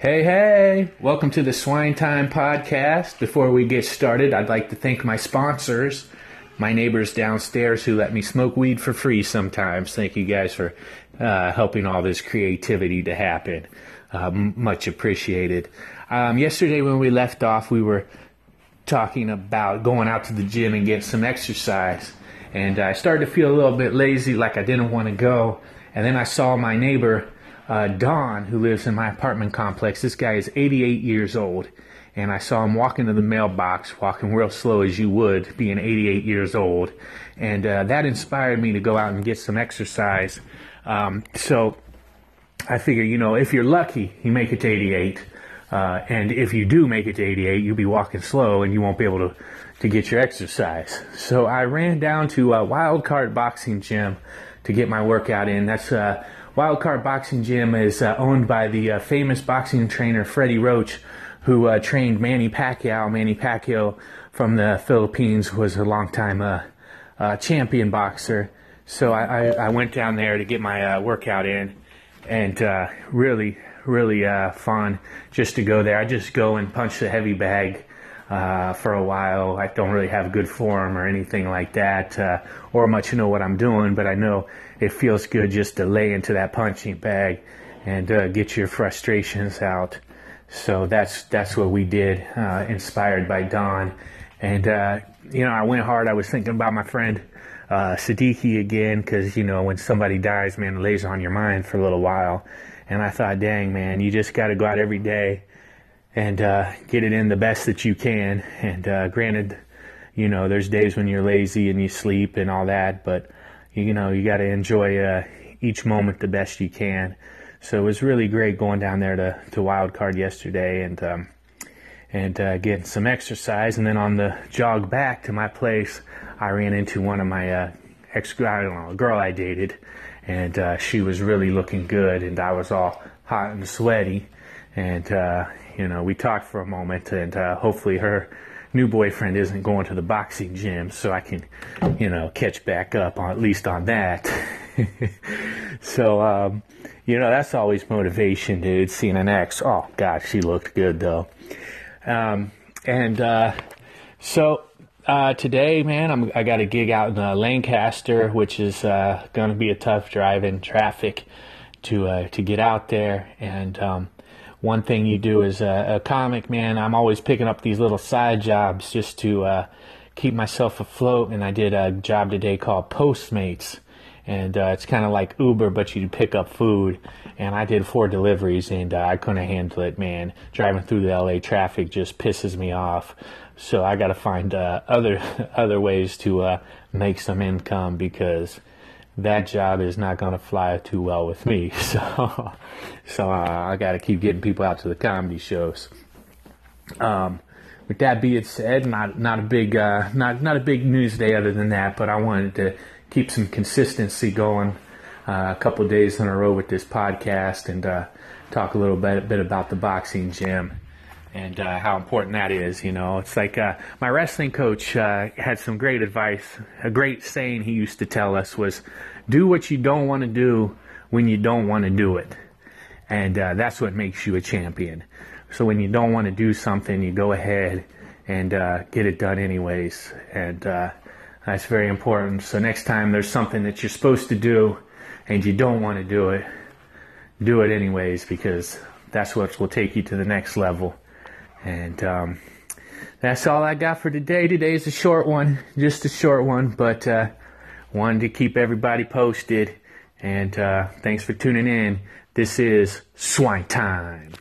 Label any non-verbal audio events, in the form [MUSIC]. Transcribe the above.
Hey, hey, welcome to the Swine Time podcast. Before we get started, I'd like to thank my sponsors, my neighbors downstairs who let me smoke weed for free sometimes. Thank you guys for uh, helping all this creativity to happen. Uh, much appreciated. Um, yesterday, when we left off, we were talking about going out to the gym and getting some exercise. And I started to feel a little bit lazy, like I didn't want to go. And then I saw my neighbor uh, Don, who lives in my apartment complex. This guy is 88 years old, and I saw him walking to the mailbox, walking real slow as you would, being 88 years old, and uh, that inspired me to go out and get some exercise. Um, so I figure, you know, if you're lucky, you make it to 88. Uh, and if you do make it to 88, you'll be walking slow and you won't be able to, to get your exercise. So I ran down to a wild card Boxing Gym to get my workout in. That's uh, Wildcard Boxing Gym is uh, owned by the uh, famous boxing trainer Freddie Roach, who uh, trained Manny Pacquiao. Manny Pacquiao from the Philippines was a longtime uh, uh, champion boxer. So I, I, I, went down there to get my uh, workout in, and really, really fun just to go there. I just go and punch the heavy bag. Uh, for a while. I don't really have good form or anything like that, uh, or much know what I'm doing, but I know it feels good just to lay into that punching bag and uh, get your frustrations out. So that's that's what we did, uh, inspired by Don. And uh, you know, I went hard. I was thinking about my friend uh, Siddiqui again, because you know, when somebody dies, man, it lays on your mind for a little while. And I thought, dang, man, you just got to go out every day and uh, get it in the best that you can. And uh, granted, you know, there's days when you're lazy and you sleep and all that, but you know, you got to enjoy uh, each moment the best you can. So it was really great going down there to, to Wild Card yesterday and um, and uh, getting some exercise. And then on the jog back to my place, I ran into one of my uh, ex I don't know, girl I dated, and uh, she was really looking good, and I was all hot and sweaty. And uh, you know, we talked for a moment, and uh, hopefully her new boyfriend isn't going to the boxing gym, so I can, you know, catch back up on at least on that. [LAUGHS] so, um, you know, that's always motivation, dude. Seeing an ex. Oh God, she looked good though. Um, and uh, so uh, today, man, I'm, i got a gig out in uh, Lancaster, which is uh, going to be a tough drive in traffic to uh, to get out there and. Um, one thing you do as a, a, comic, man, I'm always picking up these little side jobs just to uh, keep myself afloat. And I did a job today called Postmates. And uh, it's kind of like Uber, but you pick up food. And I did four deliveries, and uh, I couldn't handle it, man. Driving through the LA traffic just pisses me off. So I got to find uh, other [LAUGHS] other ways to uh, make some income because that job is not going to fly too well with me. [LAUGHS] So, so uh, I got to keep getting people out to the comedy shows. Um, with that being said, not not a big uh, not not a big news day other than that, but I wanted to keep some consistency going uh, a couple days in a row with this podcast and uh, talk a little bit, bit about the boxing gym and uh, how important that is. You know, it's like uh, my wrestling coach uh, had some great advice. A great saying he used to tell us was, "Do what you don't want to do when you don't want to do it," and uh, that's what makes you a champion. So when you don't want to do something, you go ahead and uh, get it done anyways, and uh, that's very important. So next time there's something that you're supposed to do and you don't want to do it, do it anyways because that's what will take you to the next level. And um, that's all I got for today. Today's a short one, just a short one, but uh, wanted to keep everybody posted. And uh, thanks for tuning in. This is Swine Time.